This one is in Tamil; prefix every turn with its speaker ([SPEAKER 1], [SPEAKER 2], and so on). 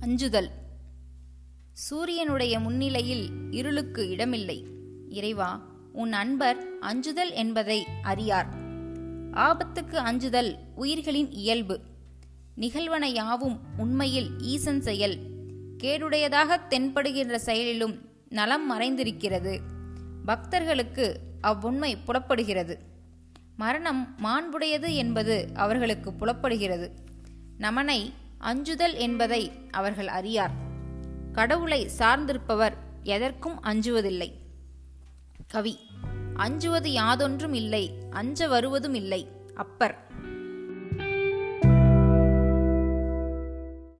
[SPEAKER 1] அஞ்சுதல். சூரியனுடைய முன்னிலையில் இருளுக்கு இடமில்லை. இறைவா உன் அன்பர் அஞ்சுதல் என்பதை அறியார். ஆபத்துக்கு அஞ்சுதல் உயிர்களின் இயல்பு. நிகழ்வன யாவும் உண்மையில் ஈசன் செயல். கேடுடையதாக தென்படுகின்ற செயலிலும் நலம் மறைந்திருக்கிறது. பக்தர்களுக்கு அவ்வுண்மை புலப்படுகிறது. மரணம் மாண்புடையது என்பது அவர்களுக்கு புலப்படுகிறது. நமனை அஞ்சுதல் என்பதை அவர்கள் அறியார். கடவுளை சார்ந்திருப்பவர் எதற்கும் அஞ்சுவதில்லை. கவி அஞ்சுவது யாதொன்றும் இல்லை அஞ்ச வருவதும் இல்லை அப்பர்.